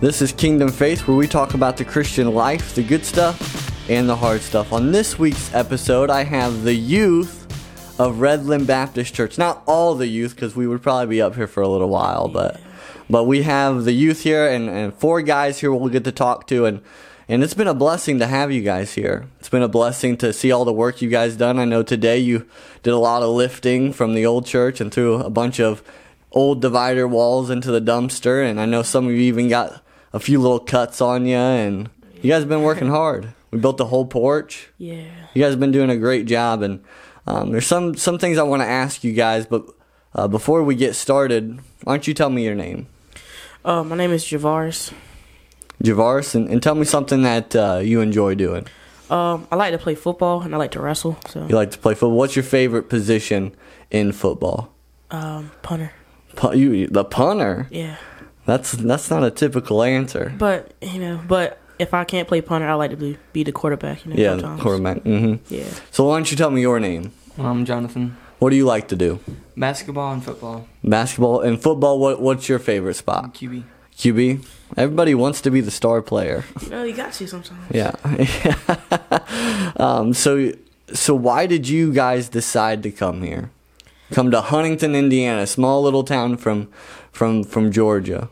This is Kingdom Faith, where we talk about the Christian life, the good stuff, and the hard stuff. On this week's episode, I have the youth of Redland Baptist Church. Not all the youth, because we would probably be up here for a little while, but but we have the youth here and, and four guys here we'll get to talk to and and it's been a blessing to have you guys here. It's been a blessing to see all the work you guys done. I know today you did a lot of lifting from the old church and threw a bunch of old divider walls into the dumpster. And I know some of you even got a few little cuts on you. And you guys have been working hard. We built the whole porch. Yeah. You guys have been doing a great job. And um, there's some some things I want to ask you guys, but uh, before we get started, why don't you tell me your name? Uh, my name is Javaris. Javaris, and, and tell me something that uh, you enjoy doing. Um, I like to play football and I like to wrestle. So, You like to play football. What's your favorite position in football? um, punter. Pu- you, the punter. Yeah. That's that's not a typical answer. But you know, but if I can't play punter, I like to be, be the quarterback. You know, Yeah, sometimes. quarterback. hmm Yeah. So why don't you tell me your name? I'm Jonathan. What do you like to do? Basketball and football. Basketball and football. What what's your favorite spot? QB. QB. Everybody wants to be the star player. No, you got to sometimes. Yeah. um, so so why did you guys decide to come here? Come to Huntington, Indiana, small little town from from from Georgia.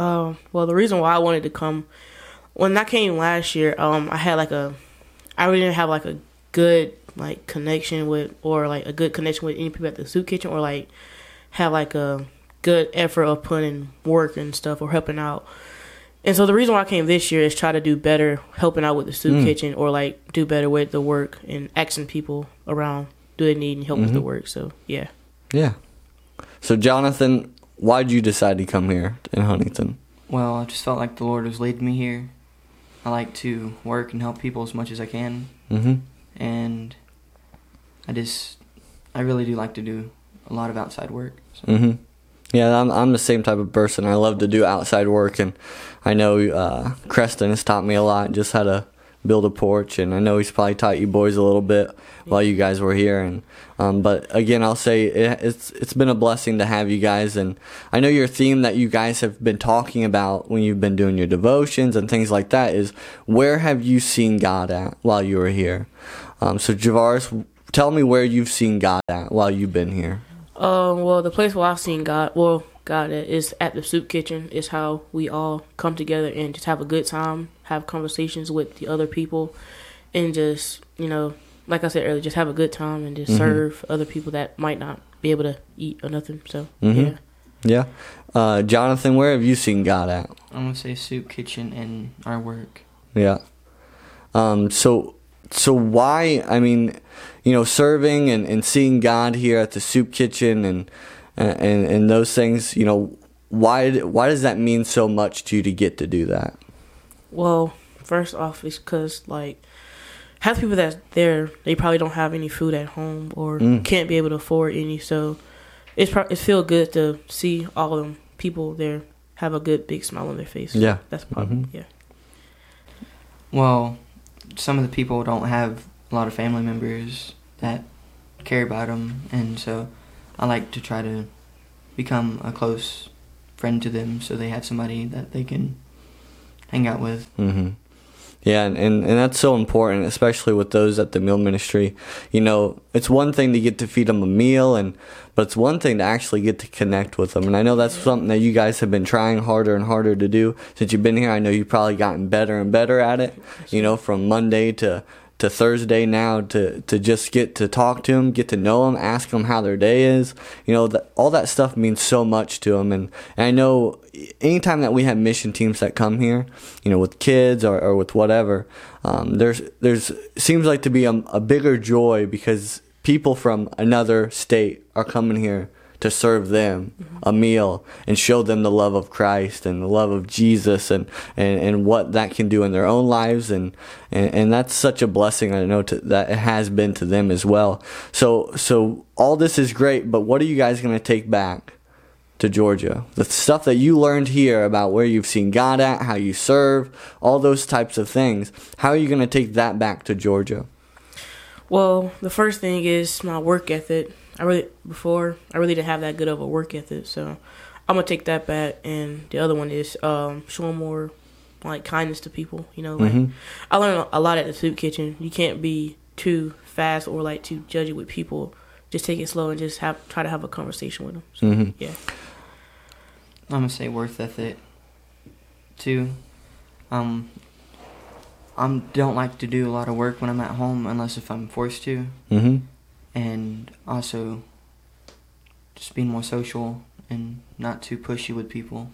Um, well, the reason why I wanted to come when I came last year, um, I had like a, I really didn't have like a good like connection with or like a good connection with any people at the soup kitchen or like have like a good effort of putting work and stuff or helping out. And so the reason why I came this year is try to do better helping out with the soup Mm. kitchen or like do better with the work and asking people around do they need help with the Mhm. work. So yeah. Yeah. So Jonathan, why did you decide to come here in Huntington? Well, I just felt like the Lord was leading me here. I like to work and help people as much as I can, Mm-hmm. and I just, I really do like to do a lot of outside work. So. Mm-hmm. Yeah, I'm I'm the same type of person. I love to do outside work, and I know uh, Creston has taught me a lot, just how to build a porch, and I know he's probably taught you boys a little bit while you guys were here. And um, but again, I'll say it, it's it's been a blessing to have you guys, and I know your theme that you guys have been talking about when you've been doing your devotions and things like that is where have you seen God at while you were here? Um, so Javaris, tell me where you've seen God at while you've been here. Um, well, the place where I've seen God, well, God at, is at the soup kitchen. Is how we all come together and just have a good time, have conversations with the other people, and just you know, like I said earlier, just have a good time and just Mhm. serve other people that might not be able to eat or nothing. So Mhm. yeah, Yeah. Uh, Jonathan, where have you seen God at? I'm gonna say soup kitchen and our work. Yeah. Um, so, so why, I mean, you know, serving and, and seeing God here at the soup kitchen and, and, and those things, you know, why, why does that mean so much to you to get to do that? Well, first off, it's because like half the people that's there, they probably don't have any food at home or Mm. can't be able to afford any. So it's pro- it feel good to see all of them people there have a good big smile on their face. Yeah. that's probably Mhm. yeah. Well, some of the people don't have a lot of family members that care about them, and so I like to try to become a close friend to them, so they have somebody that they can hang out with. Mm-hmm. Yeah, and, and, and that's so important, especially with those at the meal ministry. You know, it's one thing to get to feed them a meal, and but it's one thing to actually get to connect with them. And I know that's something that you guys have been trying harder and harder to do since you've been here. I know you've probably gotten better and better at it. You know, from Monday to to Thursday now to to just get to talk to them, get to know them, ask them how their day is. You know, all that stuff means so much to them. And, and I know anytime that we have mission teams that come here, you know, with kids or, or with whatever, um, there's there's seems like to be a, a bigger joy because people from another state are coming here to serve them mm-hmm. a meal and show them the love of Christ and the love of Jesus and, and, and what that can do in their own lives and, and, and that's such a blessing I know to, that it has been to them as well. So so all this is great, but what are you guys going to take back to Georgia? The stuff that you learned here about where you've seen God at, how you serve, all those types of things. How are you going to take that back to Georgia? Well, the first thing is my work ethic. I really before I really didn't have that good of a work ethic, so I'm gonna take that back, and the other one is um, showing more like kindness to people. You know, like Mhm. I learned a lot at the soup kitchen. You can't be too fast or like too judgy with people. Just take it slow and just have try to have a conversation with them. So, Mhm. Yeah. I'm gonna say worth ethic too. Um, I don't like to do a lot of work when I'm at home unless if I'm forced to, Mm-hmm. And also just being more social and not too pushy with people.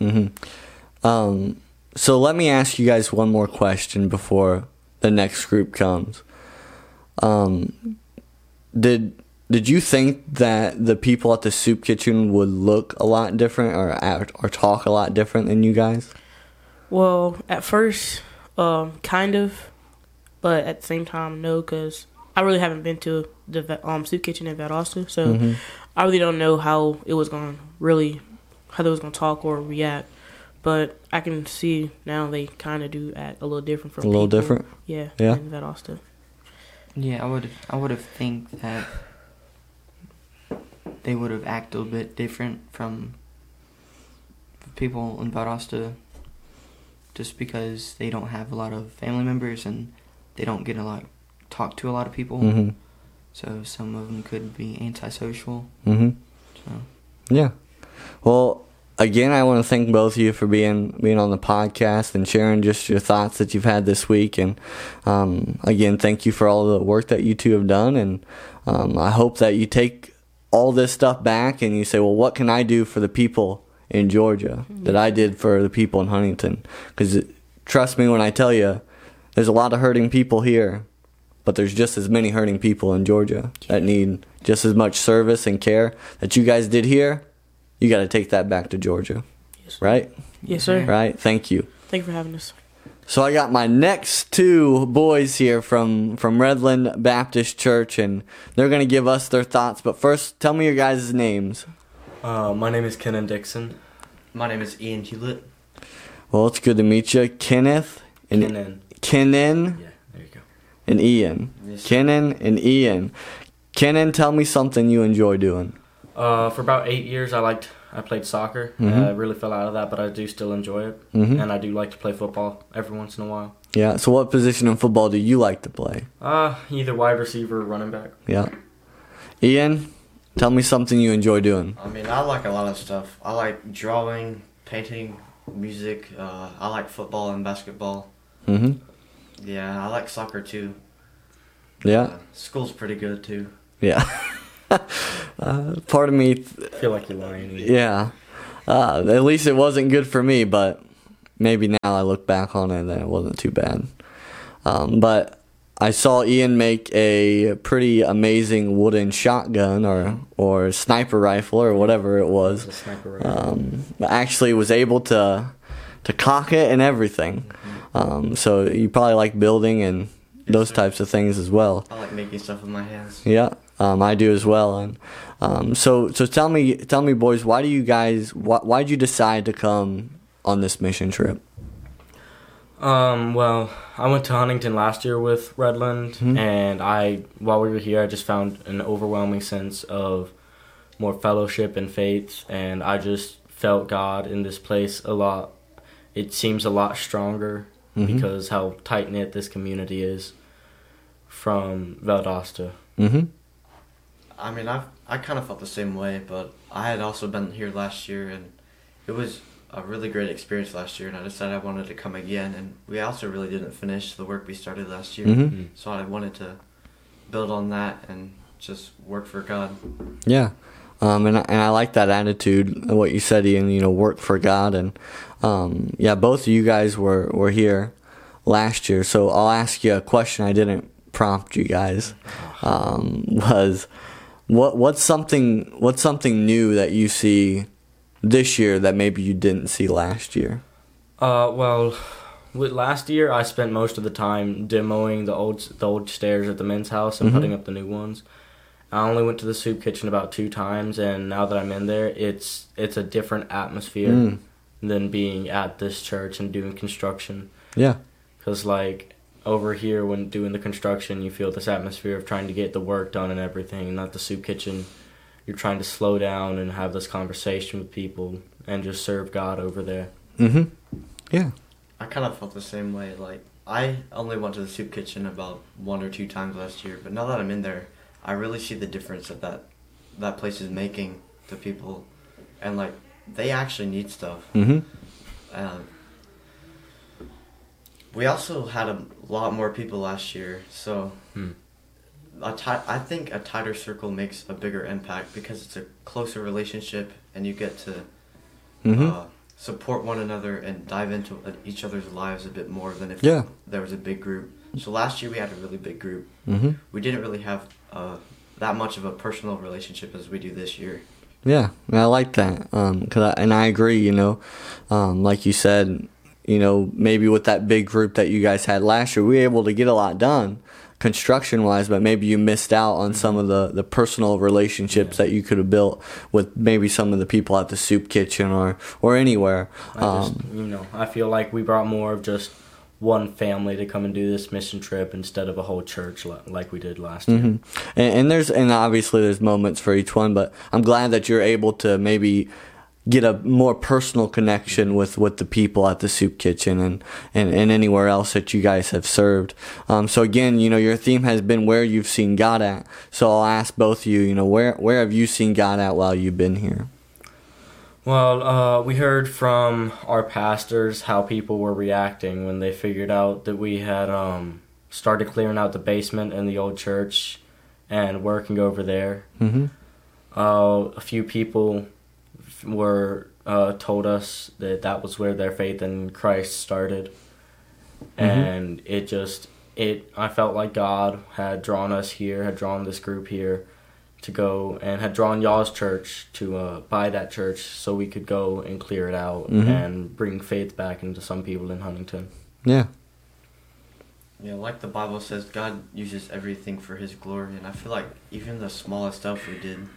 Mm-hmm. Um, so let me ask you guys one more question before the next group comes. Um, did did you think that the people at the soup kitchen would look a lot different or act, or talk a lot different than you guys? Well, at first, um, kind of, but at the same time, no, because I really haven't been to the um soup kitchen in Valdosta, so Mhm. I really don't know how it was going to really, how they was going to talk or react. But I can see now they kind of do act a little different from A little people. different. Yeah, Yeah. in Valdosta. Yeah, I would I would have think that they would have acted a bit different from people in Valdosta just because they don't have a lot of family members and they don't get a lot talk to a lot of people. Mm-hmm. So some of them could be antisocial. Mm-hmm. So Yeah. Well, again, I want to thank both of you for being being on the podcast and sharing just your thoughts that you've had this week. And um, again, thank you for all the work that you two have done. And um, I hope that you take all this stuff back and you say, well, what can I do for the people in Georgia that I did for the people in Huntington? Because trust me when I tell you, there's a lot of hurting people here. But there's just as many hurting people in Georgia that need just as much service and care that you guys did here you got to take that back to Georgia, Yes, right? yes, sir. Right. Thank you. Thank you for having us. So I got my next two boys here from from Redland Baptist Church, and they're gonna give us their thoughts. But first, tell me your guys' names. Uh, my name is Kenan Dixon. My name is Ian Hewlett. Well, it's good to meet you, Kenneth and Kenan. Kenan Yeah, there you go. And Ian. Yes. Kenan and Ian. Kenan, tell me something you enjoy doing. Uh, for about eight years, I liked. I played soccer. Mhm. Uh, I really fell out of that, but I do still enjoy it, hmm and I do like to play football every once in a while. Yeah. So, what position in football do you like to play? Uh, either wide receiver or running back. Yeah. Ian, tell me something you enjoy doing. I mean, I like a lot of stuff. I like drawing, painting, music. Uh, I like football and basketball. hmm Yeah, I like soccer too. Yeah. Uh, school's pretty good too. Yeah. uh, part of me, I feel like you're lying. yeah. Uh, at least it wasn't good for me, but maybe now I look back on it and it wasn't too bad. Um, but I saw Ian make a pretty amazing wooden shotgun or or sniper rifle or whatever it was. The sniper rifle. Um, actually was able to to cock it and everything. Um, so you probably like building and those types of things as well. I like making stuff with my hands. Yeah, um, I do as well. And um, so, so tell me, tell me, boys, why do you guys, why, why'd you decide to come on this mission trip? Um, well, I went to Huntington last year with Redland, Mhm. and I, while we were here, I just found an overwhelming sense of more fellowship and faith, and I just felt God in this place a lot. It seems a lot stronger Mhm. because how tight knit this community is from Valdosta. Mm-hmm. I mean, I've I kind of felt the same way, but I had also been here last year, and it was a really great experience last year, and I decided I wanted to come again. And we also really didn't finish the work we started last year, Mm-hmm. so I wanted to build on that and just work for God. Yeah. Um, and, I- and I like that attitude, what you said, Ian, you know, work for God. And, um, yeah, both of you guys were, were here last year. So I'll ask you a question I didn't prompt you guys, um, was what, what's something, what's something new that you see this year that maybe you didn't see last year? Uh, well, with last year, I spent most of the time demoing the old the old stairs at the men's house and Mhm. putting up the new ones. I only went to the soup kitchen about two times, and now that I'm in there, it's it's a different atmosphere Mm, than being at this church and doing construction. yeah. Cause like over here, when doing the construction, you feel this atmosphere of trying to get the work done and everything. Not the soup kitchen, you're trying to slow down and have this conversation with people and just serve God over there. Mhm. Yeah. I kind of felt the same way. Like I only went to the soup kitchen about one or two times last year, but now that I'm in there, I really see the difference that that, that place is making to people, and like they actually need stuff. Mhm. Um, we also had a lot more people last year, so Hmm. a ti- I think a tighter circle makes a bigger impact because it's a closer relationship, and you get to Mhm. uh, support one another and dive into uh, each other's lives a bit more than if Yeah. there was a big group. So last year we had a really big group. Mhm. We didn't really have uh, that much of a personal relationship as we do this year. Yeah, I like that. Um, cause I, and I agree. You know, um, like you said, you know, maybe with that big group that you guys had last year, we were able to get a lot done construction wise, but maybe you missed out on some of the, the personal relationships Yeah. that you could have built with maybe some of the people at the soup kitchen or, or anywhere. I just, Um, you know, I feel like we brought more of just one family to come and do this mission trip instead of a whole church like we did last year. Mhm. And, and there's and obviously there's moments for each one, but I'm glad that you're able to maybe get a more personal connection with, with the people at the soup kitchen and, and, and anywhere else that you guys have served. Um, so again, you know, your theme has been where you've seen God at. So I'll ask both of you, you know, where where have you seen God at while you've been here? Well, uh, we heard from our pastors how people were reacting when they figured out that we had um, started clearing out the basement in the old church and working over there. Mm-hmm. Uh, a few people f- were uh, told us that that was where their faith in Christ started, and it just it. I felt like God had drawn us here, had drawn this group here to go, and had drawn y'all's church to uh, buy that church so we could go and clear it out Mhm. and bring faith back into some people in Huntington. Yeah. Yeah, like the Bible says, God uses everything for His glory, and I feel like even the smallest stuff we did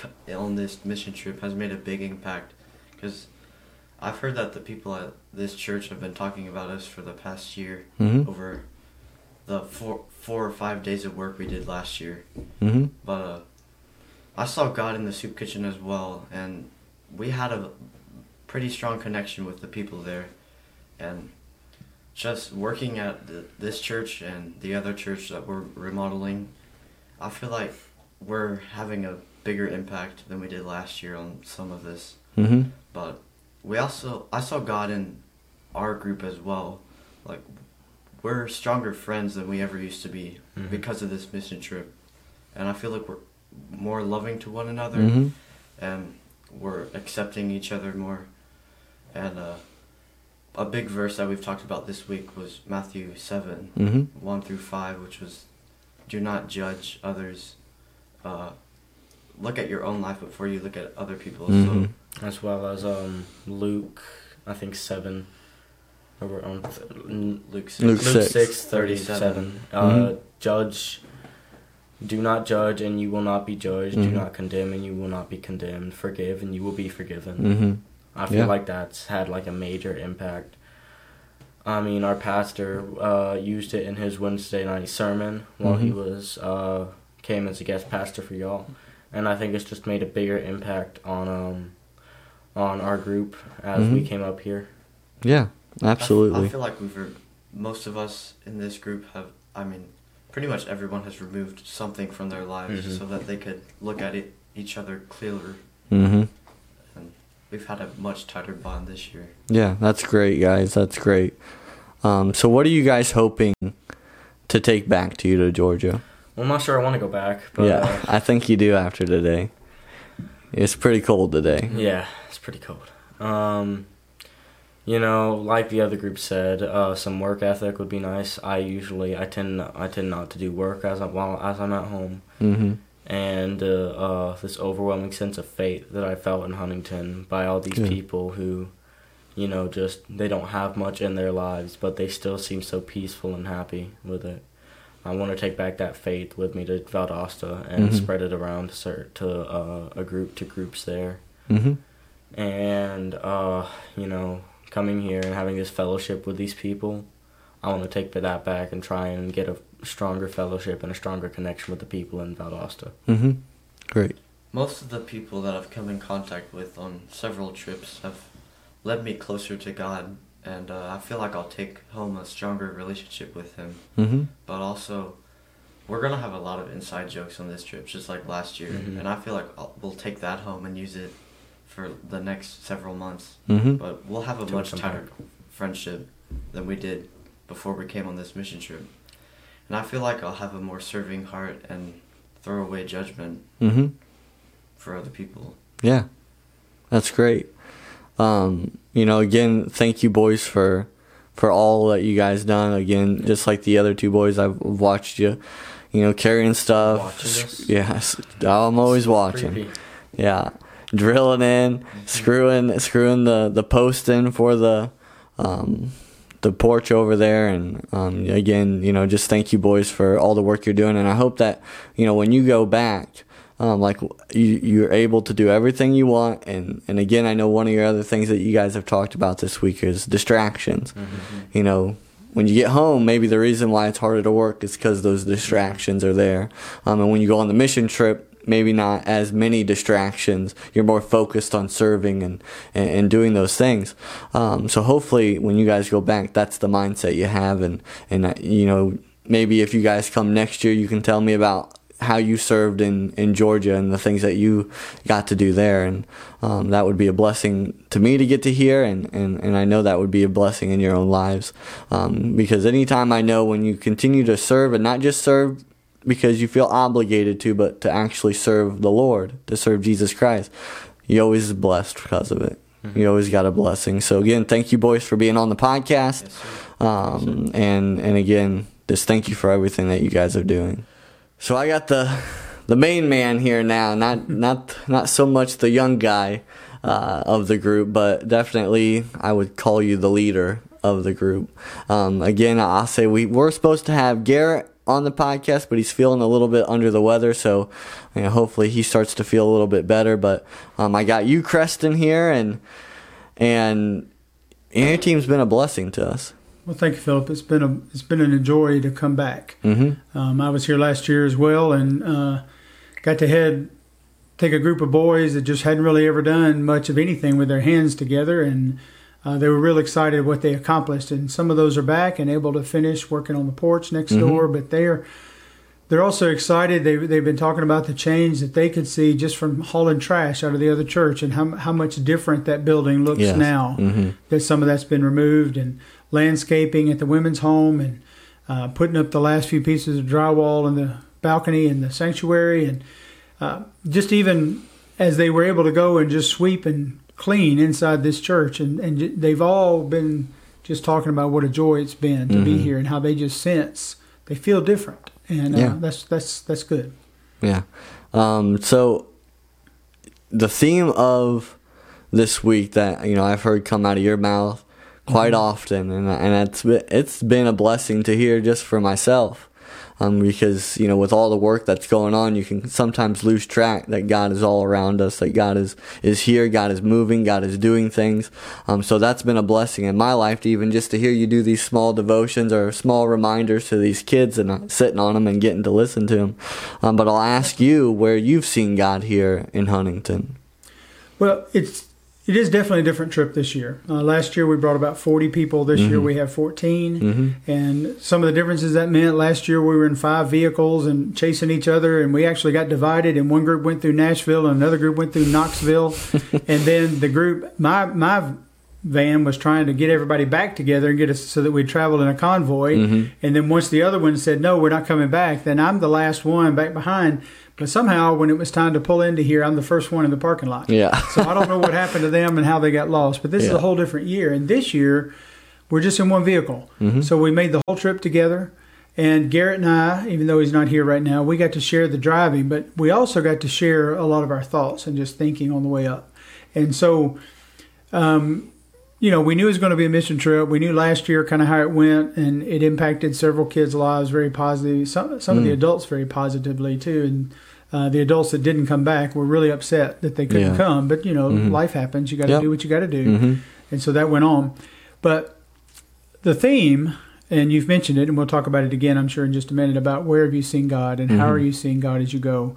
c- on this mission trip has made a big impact. Because I've heard that the people at this church have been talking about us for the past year Mm-hmm. over the four four or five days of work we did last year. Mm-hmm. But uh, I saw God in the soup kitchen as well, and we had a pretty strong connection with the people there, and just working at the, this church and the other church that we're remodeling, I feel like we're having a bigger impact than we did last year on some of this. Mm-hmm. But we also, I saw God in our group as well. Like, we're stronger friends than we ever used to be Mhm. because of this mission trip. And I feel like we're more loving to one another Mm-hmm. and we're accepting each other more. And uh, a big verse that we've talked about this week was Matthew 7 Mm-hmm. 1 through 5, which was do not judge others. Uh, look at your own life before you look at other people's. Mhm. So as well as um, Luke, I think seven, over on th- Luke 6. Luke Luke six. six thirty seven. Uh, Mhm. Judge, do not judge, and you will not be judged. Mhm. Do not condemn, and you will not be condemned. Forgive, and you will be forgiven. Mm-hmm. I feel Yeah. like that's had like a major impact. I mean, our pastor uh, used it in his Wednesday night sermon while he Mhm. was uh, came as a guest pastor for y'all, and I think it's just made a bigger impact on um on our group as we Mhm. came up here. Yeah. Absolutely. I feel like we've, re- most of us in this group have, I mean, pretty much everyone has removed something from their lives Mhm. so that they could look at it, each other clearer. mm-hmm. And we've had a much tighter bond this year. Yeah, that's great, guys. That's great. Um, so, what are you guys hoping to take back to you to Georgia? Well, I'm not sure I want to go back, but yeah, uh, I think you do after today. It's pretty cold today. Yeah, it's pretty cold. Um, you know, like the other group said, uh, some work ethic would be nice. I usually I tend I tend not to do work as I'm while as I'm at home, Mm-hmm. and uh, uh, this overwhelming sense of faith that I felt in Huntington by all these Yeah. people who, you know, just they don't have much in their lives, but they still seem so peaceful and happy with it. I want to take back that faith with me to Valdosta and Mhm. spread it around to to uh, a group to groups there Mm-hmm. and uh, you know, coming here and having this fellowship with these people, I want to take that back and try and get a stronger fellowship and a stronger connection with the people in Valdosta. Mm-hmm. Great. most of the people that I've come in contact with on several trips have led me closer to God, and uh, I feel like I'll take home a stronger relationship with Him. Mm-hmm. But also, we're gonna have a lot of inside jokes on this trip, just like last year, Mhm. and I feel like I'll, we'll take that home and use it for the next several months. Mm-hmm. But we'll have a Till much tighter friendship than we did before we came on this mission trip. And I feel like I'll have a more serving heart and throw away judgment Mm-hmm. for other people. Yeah, that's great. Um, you know, again, thank you, boys, for for all that you guys done. Again, just like the other two boys, I've watched you, you know, carrying stuff. Yes, I'm always watching. Yeah, drilling in, screwing screwing the the post in for the um, the porch over there, and um, again, you know, just thank you boys for all the work you're doing, and I hope that you know when you go back. Um, like you, you're able to do everything you want, and, and again, I know one of your other things that you guys have talked about this week is distractions. You know, when you get home, maybe the reason why it's harder to work is because those distractions are there. Um, and when you go on the mission trip, maybe not as many distractions. You're more focused on serving and, and, and doing those things. Um, so hopefully when you guys go back, that's the mindset you have. And, and, uh, you know, maybe if you guys come next year, you can tell me about how you served in, in Georgia and the things that you got to do there. And um, that would be a blessing to me to get to hear. And, and, and I know that would be a blessing in your own lives. Um, because anytime I know when you continue to serve and not just serve because you feel obligated to, but to actually serve the Lord, to serve Jesus Christ, you always blessed because of it. You always got a blessing. So again, thank you boys for being on the podcast. Yes. Um, and and again, just thank you for everything that you guys are doing. So I got the the main man here now, not not not so much the young guy uh, of the group, but definitely I would call you the leader of the group. Um, again, I'll say we were supposed to have Garrett on the podcast, but he's feeling a little bit under the weather, so you know, hopefully he starts to feel a little bit better. But um, I got you, Creston, here, and and your team's been a blessing to us. Well, thank you, Philip. It's been a it's been a joy to come back. Mm-hmm. Um, I was here last year as well, and uh, got to head take a group of boys that just hadn't really ever done much of anything with their hands together, and uh, they were real excited what they accomplished. And some of those are back and able to finish working on the porch next Mhm. door, but they're they're also excited. They they've been talking about the change that they could see just from hauling trash out of the other church, and how how much different that building looks Yes. now Mm-hmm. that some of that's been removed and landscaping at the women's home and uh, putting up the last few pieces of drywall in the balcony and the sanctuary and uh, just even as they were able to go and just sweep and clean inside this church and, and they've all been just talking about what a joy it's been to be Mhm. here and how they just sense they feel different and uh, Yeah. that's that's that's good Yeah. Um, so the theme of this week that you know I've heard come out of your mouth quite Mhm. often, and and it's it's been a blessing to hear just for myself, um, because you know with all the work that's going on, you can sometimes lose track that God is all around us, that God is is here, God is moving, God is doing things. Um, so that's been a blessing in my life to even just to hear you do these small devotions or small reminders to these kids and uh, sitting on them and getting to listen to them. Um, but I'll ask you where you've seen God here in Huntington. Well, it's it is definitely a different trip this year. Uh, last year we brought about 40 people. This year Mhm. we have 14. Mm-hmm. And some of the differences that meant last year we were in five vehicles and chasing each other, and we actually got divided. And one group went through Nashville, and another group went through Knoxville, and then the group my my van was trying to get everybody back together and get us so that we'd travel in a convoy. Mhm. And then once the other one said no, we're not coming back, then I'm the last one back behind. But somehow when it was time to pull into here, I'm the first one in the parking lot. Yeah. So I don't know what happened to them and how they got lost. But this is a whole different year. And this year, we're just in one vehicle. Mhm. So we made the whole trip together. And Garrett and I, even though he's not here right now, we got to share the driving, but we also got to share a lot of our thoughts and just thinking on the way up. And so, um, you know, we knew it was going to be a mission trip. We knew last year kind of how it went, and it impacted several kids' lives very positively. Some some of the Mm. adults very positively too, and uh, the adults that didn't come back were really upset that they couldn't Yeah. come. But you know, Mhm. life happens. You got to Yep. do what you got to do, Mm-hmm. and so that went on. But the theme, and you've mentioned it, and we'll talk about it again, I'm sure, in just a minute about where have you seen God and how Mhm. are you seeing God as you go.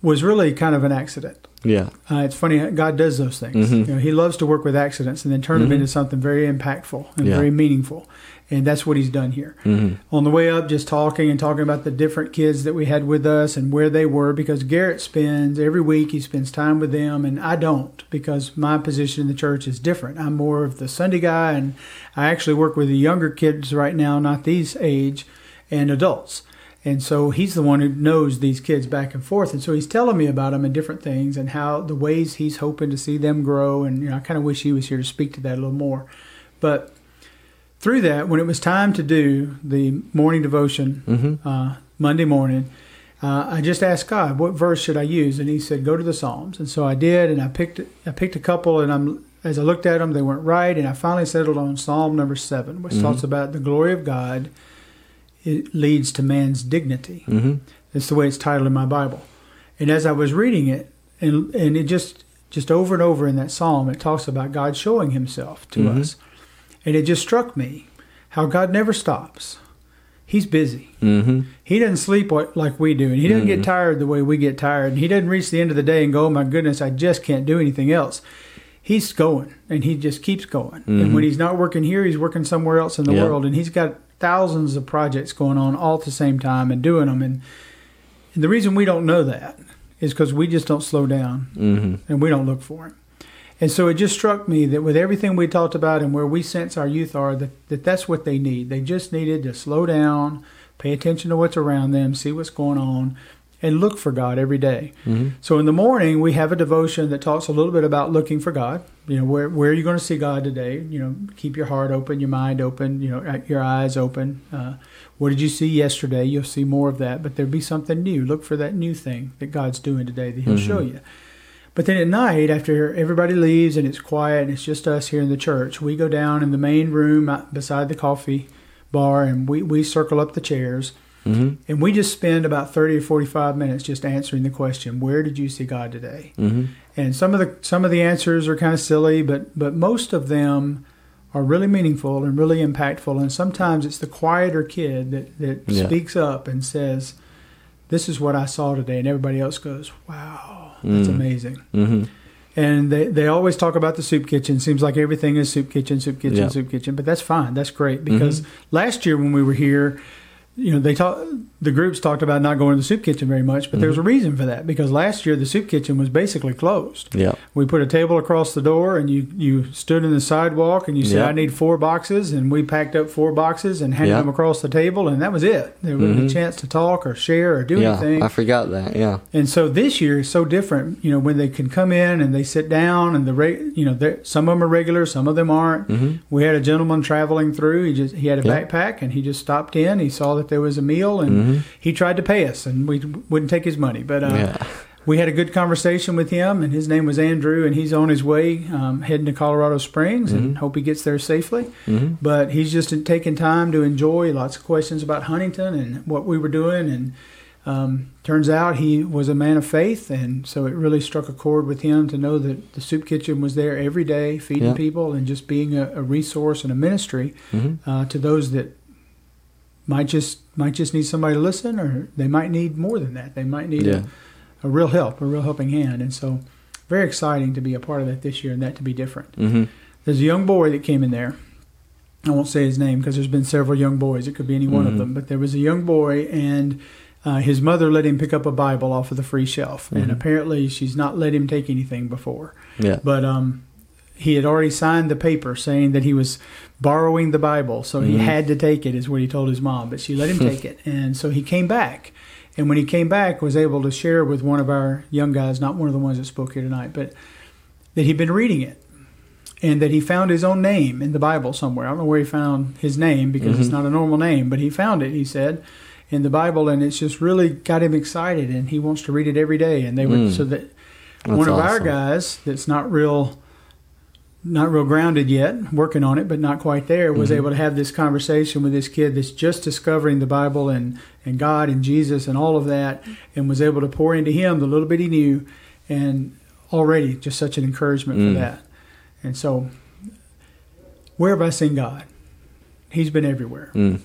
was really kind of an accident. Yeah. Uh, it's funny, God does those things. Mhm. You know, he loves to work with accidents and then turn them Mhm. into something very impactful and Yeah. very meaningful. And that's what he's done here. hmm On the way up, just talking and talking about the different kids that we had with us and where they were, because Garrett spends every week, he spends time with them, and I don't, because my position in the church is different. I'm more of the Sunday guy, and I actually work with the younger kids right now, not these age, and adults. And so he's the one who knows these kids back and forth. And so he's telling me about them and different things and how the ways he's hoping to see them grow. And you know, I kind of wish he was here to speak to that a little more. But through that, when it was time to do the morning devotion hmm uh, Monday morning, uh, I just asked God, what verse should I use? And He said, go to the Psalms. And so I did, and I picked I picked a couple, and I'm as I looked at them, they weren't right, and I finally settled on Psalm number seven, which Mhm. talks about the glory of God. It leads to man's dignity. hmm That's the way it's titled in my Bible. And as I was reading it, and and it just just over and over in that psalm, it talks about God showing Himself to Mhm. us, and it just struck me how God never stops. He's busy. hmm He doesn't sleep like we do, and he doesn't get tired the way we get tired. And he doesn't reach the end of the day and go, "Oh my goodness, I just can't do anything else." He's going, and he just keeps going. And Mhm. when he's not working here, he's working somewhere else in the Yeah. world, and he's got thousands of projects going on all at the same time and doing them. And, and the reason we don't know that is because we just don't slow down hmm and we don't look for him. And so it just struck me that with everything we talked about and where we sense our youth are, that, that that's what they need. They just needed to slow down, pay attention to what's around them, see what's going on, and look for God every day. hmm So in the morning, we have a devotion that talks a little bit about looking for God. You know, where, where are you going to see God today? You know, keep your heart open, your mind open, you know, your eyes open. Uh, what did you see yesterday? You'll see more of that, but there'll be something new. Look for that new thing that God's doing today that He'll Mhm. show you. But then at night, after everybody leaves and it's quiet and it's just us here in the church, we go down in the main room beside the coffee bar and we, we circle up the chairs hmm and we just spend about 30 or 45 minutes just answering the question, where did you see God today? hmm And some of the some of the answers are kind of silly, but but most of them are really meaningful and really impactful. And sometimes it's the quieter kid that, that Yeah. speaks up and says, This is what I saw today and everybody else goes, Wow, that's Mm. amazing. hmm And they, they always talk about the soup kitchen. Seems like everything is soup kitchen, soup kitchen, Yeah. soup kitchen. But that's fine. That's great because Mhm. last year when we were here, you know, they talk, the groups talked about not going to the soup kitchen very much. But there's a reason for that because last year the soup kitchen was basically closed. Yeah. We put a table across the door and you, you stood in the sidewalk and you said, Yeah. I need four boxes. And we packed up four boxes and handed Yeah. them across the table. And that was it. There wasn't a Mhm. chance to talk or share or do yeah. anything. I forgot that. Yeah. And so this year is so different, you know, when they can come in and they sit down and the rate you know, some of them are regular, some of them aren't. hmm We had a gentleman traveling through. He just he had a backpack and he just stopped in. He saw that there was a meal and hmm he tried to pay us and we wouldn't take his money. But uh, yeah. we had a good conversation with him and his name was Andrew and he's on his way um, heading to Colorado Springs and Mhm. hope he gets there safely. hmm But he's just taking time to enjoy lots of questions about Huntington and what we were doing. And um, turns out he was a man of faith. And so it really struck a chord with him to know that the soup kitchen was there every day, feeding Yeah. people and just being a, a resource and a ministry hmm uh, to those that might just might just need somebody to listen or they might need more than that. They might need Yeah. a, a real help, a real helping hand. And so very exciting to be a part of that this year and that to be different. hmm There's a young boy that came in there. I won't say his name because there's been several young boys. It could be any one of Mhm. them. But there was a young boy, and uh, his mother let him pick up a Bible off of the free shelf. And Mhm. apparently, she's not let him take anything before. Yeah. But um, he had already signed the paper saying that he was borrowing the Bible, so he Mhm. had to take it, is what he told his mom. But she let him take it, and so he came back. And when he came back, was able to share with one of our young guys, not one of the ones that spoke here tonight, but that he'd been reading it, and that he found his own name in the Bible somewhere. I don't know where he found his name because it's Mhm. not a normal name, but he found it. He said in the Bible, and it's just really got him excited, and he wants to read it every day. And they were Mm. so that That's one of our guys that's not real not real grounded yet working on it but not quite there was Mhm. able to have this conversation with this kid that's just discovering the bible and and god and jesus and all of that and was able to pour into him the little bit he knew and already just such an encouragement Mm. for that and so where have i seen god he's been everywhere Mm.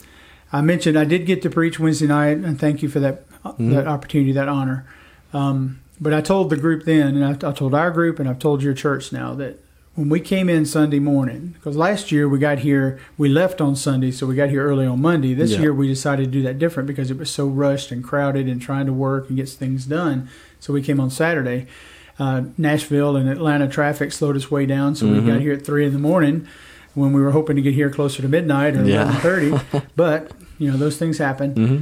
I mentioned I did get to preach Wednesday night, and thank you for that Mhm. that opportunity, that honor. Um, but I told the group then, and I, I told our group, and I've told your church now that when we came in Sunday morning, because last year we got here, we left on Sunday, so we got here early on Monday. This Yeah. year we decided to do that different because it was so rushed and crowded and trying to work and get things done. So we came on Saturday. Uh, Nashville and Atlanta traffic slowed us way down, so we Mhm. got here at three in the morning when we were hoping to get here closer to midnight or Yeah. eleven thirty. but you know those things happen. Mm-hmm.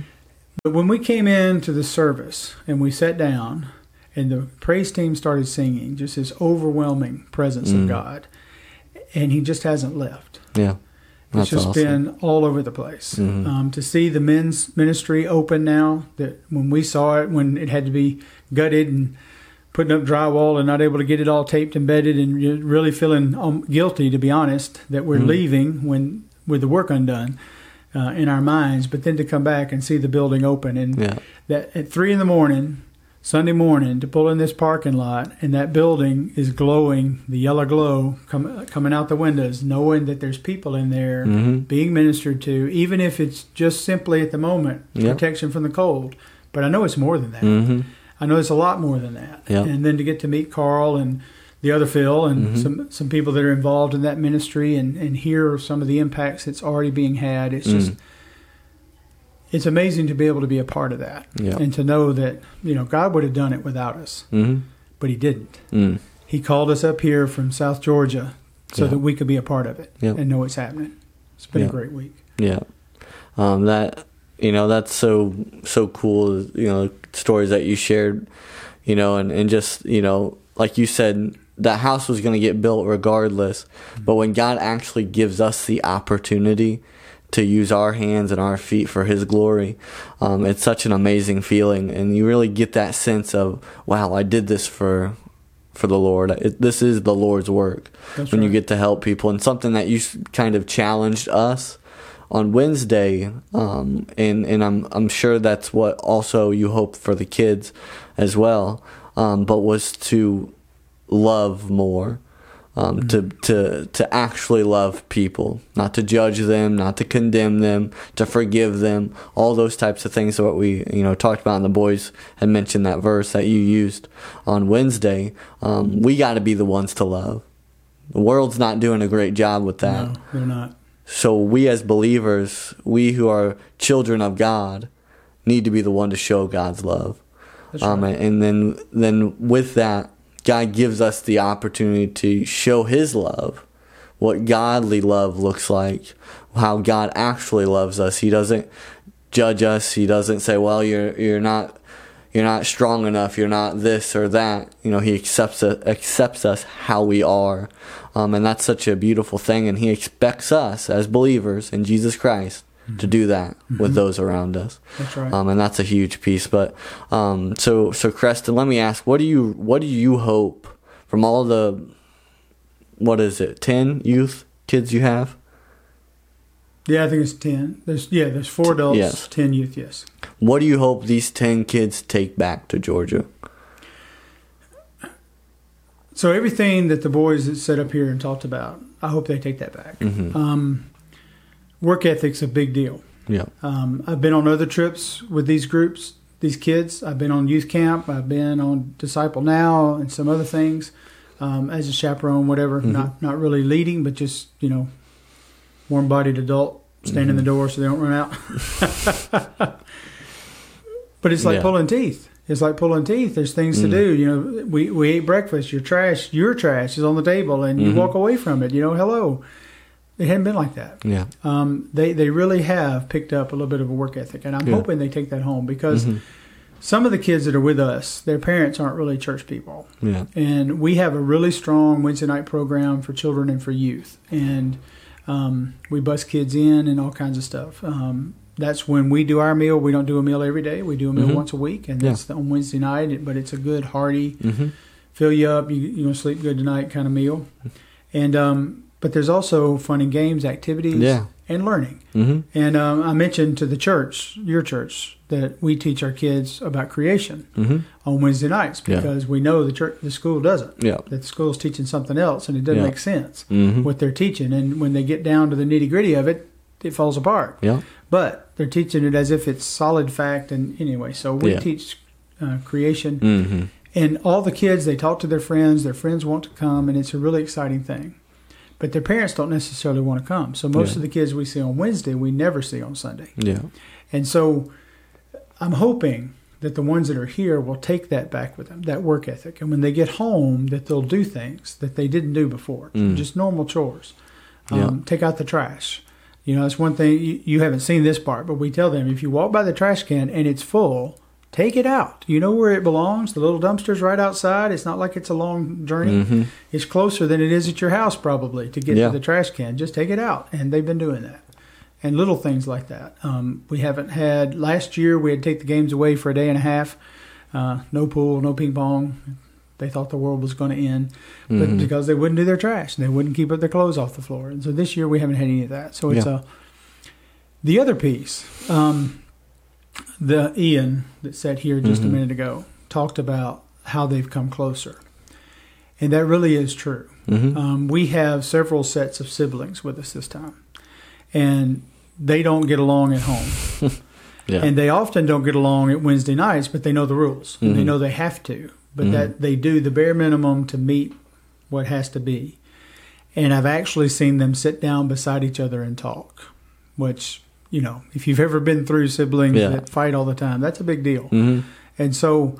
But when we came into the service and we sat down and the praise team started singing, just this overwhelming presence Mm. of God, and He just hasn't left. Yeah. It's That's just awesome. been all over the place. Mhm. Um, to see the men's ministry open now, that when we saw it, when it had to be gutted and putting up drywall and not able to get it all taped and bedded, and really feeling um, guilty, to be honest, that we're Mhm. leaving when with the work undone uh, in our minds. But then to come back and see the building open and Yeah. that at three in the morning, Sunday morning, to pull in this parking lot, and that building is glowing, the yellow glow com- coming out the windows, knowing that there's people in there Mm-hmm. being ministered to, even if it's just simply at the moment Yeah. protection from the cold. But I know it's more than that. Mm-hmm. I know it's a lot more than that. Yeah. And then to get to meet Carl and the other Phil and Mhm. some some people that are involved in that ministry and and hear some of the impacts that's already being had. It's just Mm. It's amazing to be able to be a part of that Yeah. and to know that you know God would have done it without us, Mm-hmm. but He didn't. Mm. He called us up here from South Georgia so Yeah. that we could be a part of it Yeah. and know what's happening. It's been a great week. Yeah. Um, that you know that's so so cool. You know stories that you shared. You know, and and just you know like you said, that house was going to get built regardless. But when God actually gives us the opportunity to use our hands and our feet for His glory, um, it's such an amazing feeling, and you really get that sense of wow, I did this for for the Lord. It, this is the Lord's work That's when you get to help people. And something that you kind of challenged us on Wednesday um, and and I'm I'm sure that's what also you hope for the kids as well um, but was to love more um, to to to actually love people not to judge them not to condemn them to forgive them all those types of things that what we you know talked about and the boys had mentioned that verse that you used on Wednesday um, we got to be the ones to love the world's not doing a great job with that No, they're not. so we as believers, we who are children of God, need to be the one to show God's love. That's Um, right. and then then with that, God gives us the opportunity to show His love, what godly love looks like, how God actually loves us. He doesn't judge us. He doesn't say, "Well, you're you're not." You're not strong enough. You're not this or that. You know, he accepts us, accepts us how we are, um, and that's such a beautiful thing. And he expects us as believers in Jesus Christ to do that with those around us. That's right. Um, and that's a huge piece. But um, so so Creston, let me ask, what do you what do you hope from all the what is it, ten youth kids you have? yeah, I think it's ten. There's yeah, there's four adults, Yes. ten youth. Yes. What do you hope these ten kids take back to Georgia? So everything that the boys that set up here and talked about, I hope they take that back. hmm Um, work ethic's a big deal. Yeah. Um, I've been on other trips with these groups, these kids. I've been on youth camp. I've been on Disciple Now and some other things um, as a chaperone, whatever. Mhm. Not not really leading, but just you know, warm-bodied adult, stand in the door so they don't run out. but it's like Yeah. pulling teeth. It's like pulling teeth. There's things to Mm. do. You know, we we ate breakfast. Your trash, your trash is on the table, and you Mhm. walk away from it. You know, hello. It hadn't been like that Yeah. um, they they really have picked up a little bit of a work ethic, and I'm Yeah. hoping they take that home because Mhm. some of the kids that are with us, their parents aren't really church people, Yeah. and we have a really strong Wednesday night program for children and for youth, and um, we bus kids in and all kinds of stuff. Um, that's when we do our meal. We don't do a meal every day. We do a meal Mhm. once a week, and Yeah. that's on Wednesday night. But it's a good hearty, hmm fill you up. You you gonna sleep good tonight kind of meal, and um, but there's also fun and games, activities, Yeah. and learning. hmm And um, I mentioned to the church, your church, that we teach our kids about creation hmm on Wednesday nights Yeah. because we know the church, the school doesn't. Yeah. That the school's teaching something else, and it doesn't Yeah. make sense hmm what they're teaching. And when they get down to the nitty gritty of it, it falls apart. Yeah. But they're teaching it as if it's solid fact. And anyway, so we Yeah. teach uh, creation, hmm And all the kids, they talk to their friends, their friends want to come, and it's a really exciting thing. But their parents don't necessarily want to come. So most Yeah. of the kids we see on Wednesday, we never see on Sunday. Yeah. And so I'm hoping that the ones that are here will take that back with them, that work ethic. And when they get home, that they'll do things that they didn't do before, Mm. just normal chores. Um, Yeah. Take out the trash. You know, that's one thing you, you haven't seen this part, but we tell them if you walk by the trash can and it's full, take it out. You know where it belongs. The little dumpster's right outside. It's not like it's a long journey. hmm It's closer than it is at your house probably to get Yeah. to the trash can. Just take it out, and they've been doing that. And little things like that. Um, we haven't had last year. We had to take the games away for a day and a half. Uh, no pool, no ping pong. They thought the world was going to end, but Mhm. because they wouldn't do their trash, they wouldn't keep up their clothes off the floor. And so this year we haven't had any of that. So it's Yeah. a the other piece. Um, the Ian that sat here just Mhm. a minute ago talked about how they've come closer, and that really is true. hmm Um, we have several sets of siblings with us this time, and they don't get along at home. yeah. And they often don't get along at Wednesday nights, but they know the rules. And they know they have to, but that they do the bare minimum to meet what has to be. And I've actually seen them sit down beside each other and talk, which, you know, if you've ever been through siblings Yeah. that fight all the time, that's a big deal. hmm And so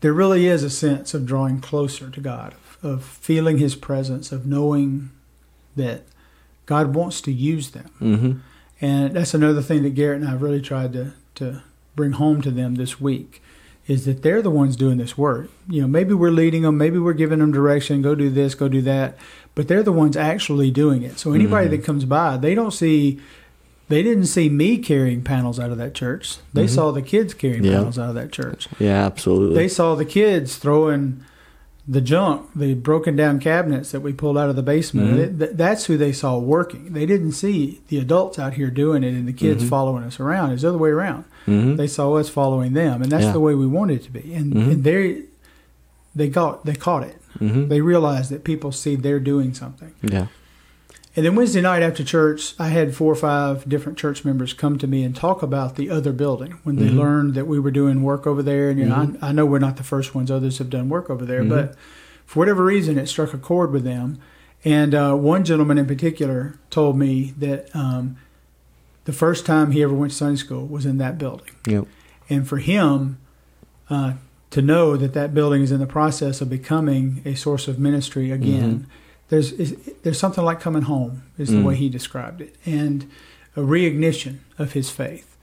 there really is a sense of drawing closer to God, of feeling His presence, of knowing that God wants to use them. hmm And that's another thing that Garrett and I really tried to, to bring home to them this week is that they're the ones doing this work. You know, maybe we're leading them, maybe we're giving them direction, go do this, go do that, but they're the ones actually doing it. So anybody Mhm. that comes by, they don't see they didn't see me carrying panels out of that church. They Mhm. saw the kids carrying Yeah. panels out of that church. Yeah, absolutely. They saw the kids throwing the junk, the broken down cabinets that we pulled out of the basement. Mhm. Th- th- that's who they saw working. They didn't see the adults out here doing it and the kids Mhm. following us around. It's the other way around. hmm They saw us following them, and that's Yeah. the way we wanted it to be. And, Mhm. and they they got they caught it. hmm They realized that people see they're doing something. Yeah. And then Wednesday night after church, I had four or five different church members come to me and talk about the other building when they Mhm. learned that we were doing work over there. And you know, Mhm. I, I know we're not the first ones; others have done work over there, Mhm. but for whatever reason, it struck a chord with them. And uh, one gentleman in particular told me that um, the first time he ever went to Sunday school was in that building, Yep. and for him. Uh, to know that that building is in the process of becoming a source of ministry again, Mhm. There's is, there's something like coming home is the Mm. way he described it and a reignition of his faith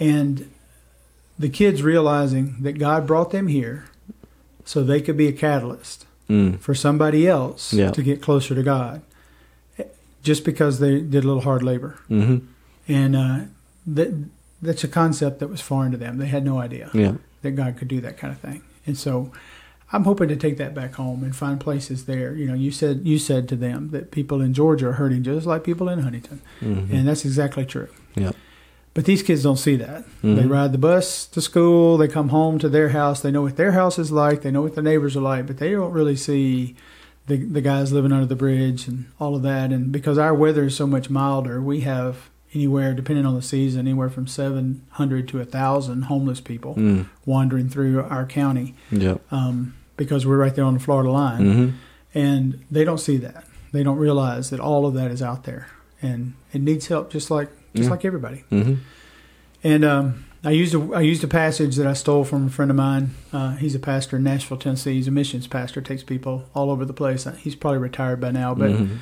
and the kids realizing that god brought them here so they could be a catalyst Mm. for somebody else Yeah. to get closer to god just because they did a little hard labor hmm and uh, that that's a concept that was foreign to them they had no idea Yeah. that God could do that kind of thing. And so I'm hoping to take that back home and find places there. You know, you said you said to them that people in Georgia are hurting just like people in Huntington. hmm And that's exactly true. Yep. But these kids don't see that. They Mhm. ride the bus to school, they come home to their house, they know what their house is like, they know what the neighbors are like, but they don't really see the the guys living under the bridge and all of that. And because our weather is so much milder, we have anywhere, depending on the season, anywhere from 700 to 1,000 homeless people Mm. wandering through our county Yep. um, because we're right there on the Florida line, hmm and they don't see that. They don't realize that all of that is out there, and it needs help, just like just Yeah. like everybody. hmm And um, I used a I used a passage that I stole from a friend of mine. Uh, he's a pastor in Nashville, Tennessee. He's a missions pastor, takes people all over the place. He's probably retired by now, but hmm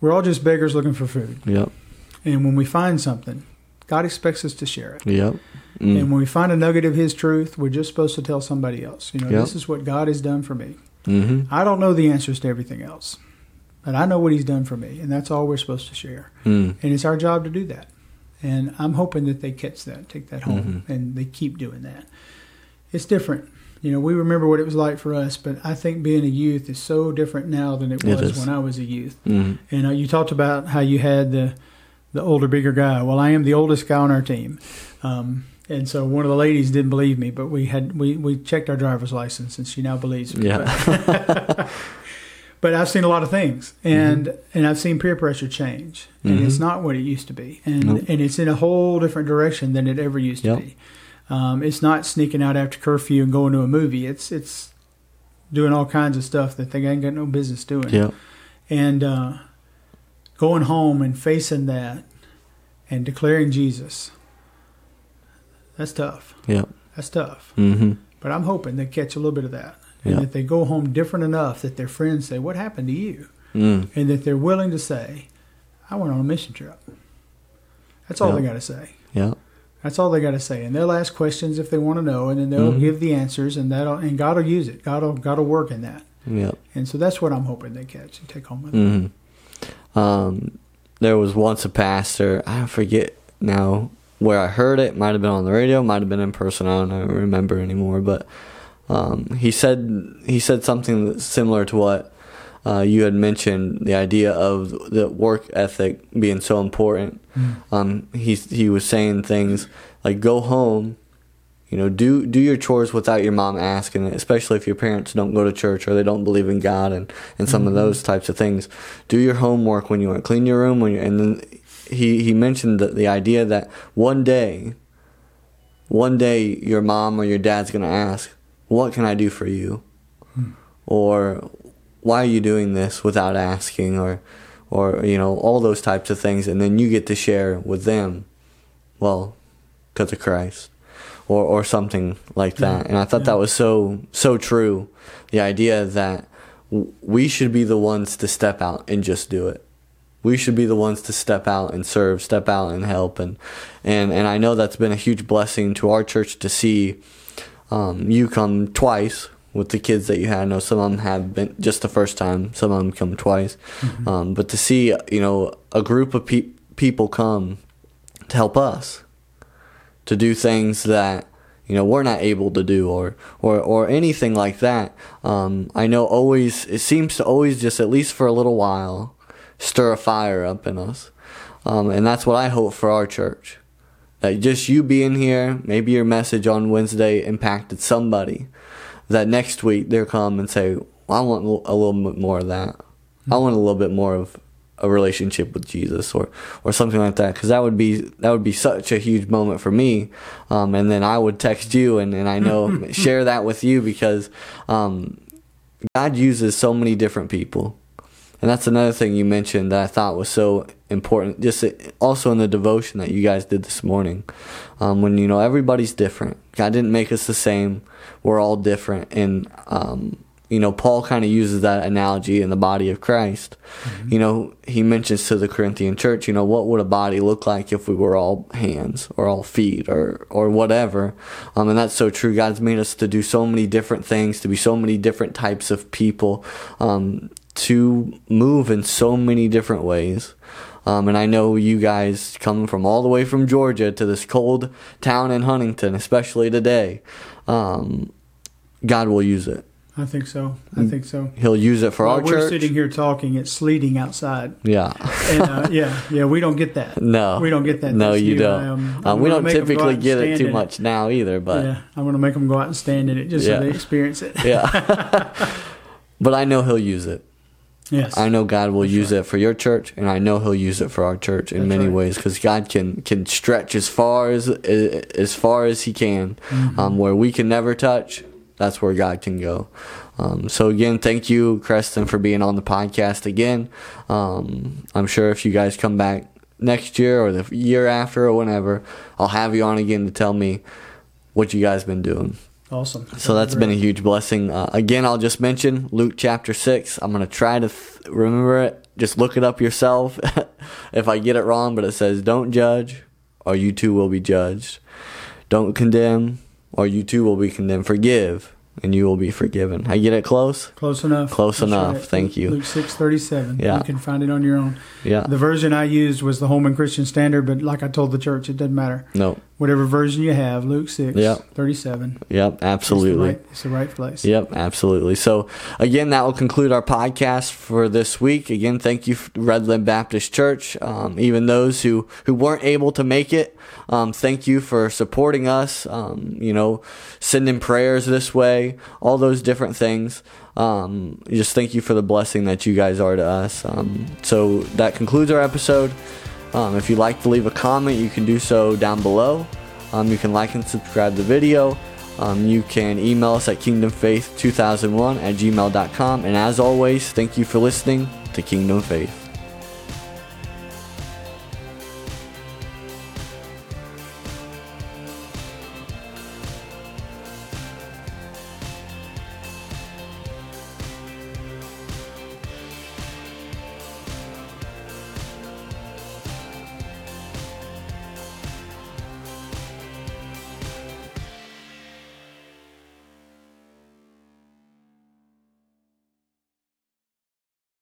we're all just beggars looking for food. Yep. And when we find something, God expects us to share it. Yep. Mm. And when we find a nugget of His truth, we're just supposed to tell somebody else. You know, Yep. this is what God has done for me. hmm I don't know the answers to everything else, but I know what He's done for me, and that's all we're supposed to share. Mm. And it's our job to do that. And I'm hoping that they catch that, take that home, Mhm. and they keep doing that. It's different. You know, we remember what it was like for us, but I think being a youth is so different now than it It was is. when I was a youth. Mm. And uh, you talked about how you had the the older, bigger guy. Well, I am the oldest guy on our team, um, and so one of the ladies didn't believe me, but we had we, we checked our driver's license, and she now believes me. Yeah. But, I've seen a lot of things, and and I've seen peer pressure change, and Mhm. it's not what it used to be, and Nope. and it's in a whole different direction than it ever used to be. Um, it's not sneaking out after curfew and going to a movie. It's it's doing all kinds of stuff that they ain't got no business doing. Yeah. And uh, going home and facing that and declaring Jesus, that's tough. Yeah. That's tough. Mm-hmm. But I'm hoping they catch a little bit of that. And Yeah. that they go home different enough that their friends say, What happened to you? Mm. And that they're willing to say, I went on a mission trip. That's all Yeah. they got to say. Yeah. That's all they got to say, and they'll ask questions if they want to know, and then they'll Mhm. give the answers, and that and God will use it. God will God will work in that, Yeah. and so that's what I'm hoping they catch and take home with them. hmm Um, there was once a pastor, I forget now where I heard it. Might have been on the radio, might have been in person. I don't remember anymore. But um, he said he said something similar to what uh, you had mentioned. The idea of the work ethic being so important. Um, he he was saying things like go home. You know, do do your chores without your mom asking, especially if your parents don't go to church or they don't believe in God and, and some of mm-hmm. those types of things. Do your homework when you want. Clean your room when you and then he, he mentioned the, the idea that one day one day your mom or your dad's gonna ask, What can I do for you? Hmm. Or why are you doing this without asking or or you know, all those types of things and then you get to share with them, well, because of Christ or or something like that. And I thought that was so so true. The idea that we should be the ones to step out and just do it. We should be the ones to step out and serve, step out and help, and and and I know that's been a huge blessing to our church to see um, you come twice with the kids that you had. I know some of them have been just the first time. Some of them come twice, um, but to see you know a group of pe- people come to help us to do things that you know we're not able to do or or or anything like that. Um, i know always it seems to always just at least for a little while stir a fire up in us. Um, and that's what i hope for our church. That just you being here maybe your message on wednesday impacted somebody. That next week they'll come and say well, i want a little bit more of that. I want a little bit more of a relationship with Jesus or or something like that because that would be that would be such a huge moment for me. Um, and then I would text you and, and I know share that with you because um, God uses so many different people. And that's another thing you mentioned that I thought was so important just also in the devotion that you guys did this morning. Um, when you know everybody's different. God didn't make us the same. We're all different. And um, you know, Paul kind of uses that analogy in the body of Christ. You know, he mentions to the Corinthian church, you know, what would a body look like if we were all hands or all feet or, or whatever. Um, and that's so true. God's made us to do so many different things, to be so many different types of people, um, to move in so many different ways. Um, and I know you guys coming from all the way from Georgia to this cold town in Huntington, especially today, um, God will use it. I think so. I think so. He'll use it for While our we're church. sitting here talking, it's sleeting outside, yeah. and uh, yeah, yeah, we don't get that. No. We don't get that No, you year. don't. Um, Um, we don't make 'em go out typically get it too much now either, but yeah, I'm going to make them go out and stand in it just Yeah. so they experience it. yeah. but I know he'll use it. Yes, I know God will use it for your church, and I know He'll use it for our church in That's many right. ways because God can can stretch as far as as far as He can, Mm-hmm. um, where we can never touch. That's where God can go. Um, so again, thank you, Creston, for being on the podcast again. Um, I'm sure if you guys come back next year or the year after or whenever, I'll have you on again to tell me what you guys been doing. awesome. So that's been a huge blessing. Uh, again, I'll just mention Luke chapter 6. I'm going to try to th- remember it. Just look it up yourself if I get it wrong, but it says, Don't judge, or you too will be judged. Don't condemn, or you too will be condemned. Forgive, and you will be forgiven. I get it close? close enough. Close That's enough. right. Thank you. Luke six thirty seven. Yeah. you can find it on your own. Yeah. The version I used was the Holman Christian Standard, but like I told the church, it doesn't matter. No. Whatever version you have, Luke six Yeah. thirty seven. Yep. Absolutely. It's the right, it's the right place. Yep, absolutely. So, again, that will conclude our podcast for this week. Again, thank you, Redland Baptist Church. Um, even those who, who weren't able to make it, um, thank you for supporting us. Um, you know, sending prayers this way, all those different things. Um, just thank you for the blessing that you guys are to us. Um, so, that concludes our episode. Um, if you'd like to leave a comment, you can do so down below. Um, you can like and subscribe the video. um, you can email us at kingdomfaith2001 at gmail.com. And as always, thank you for listening to Kingdom Faith.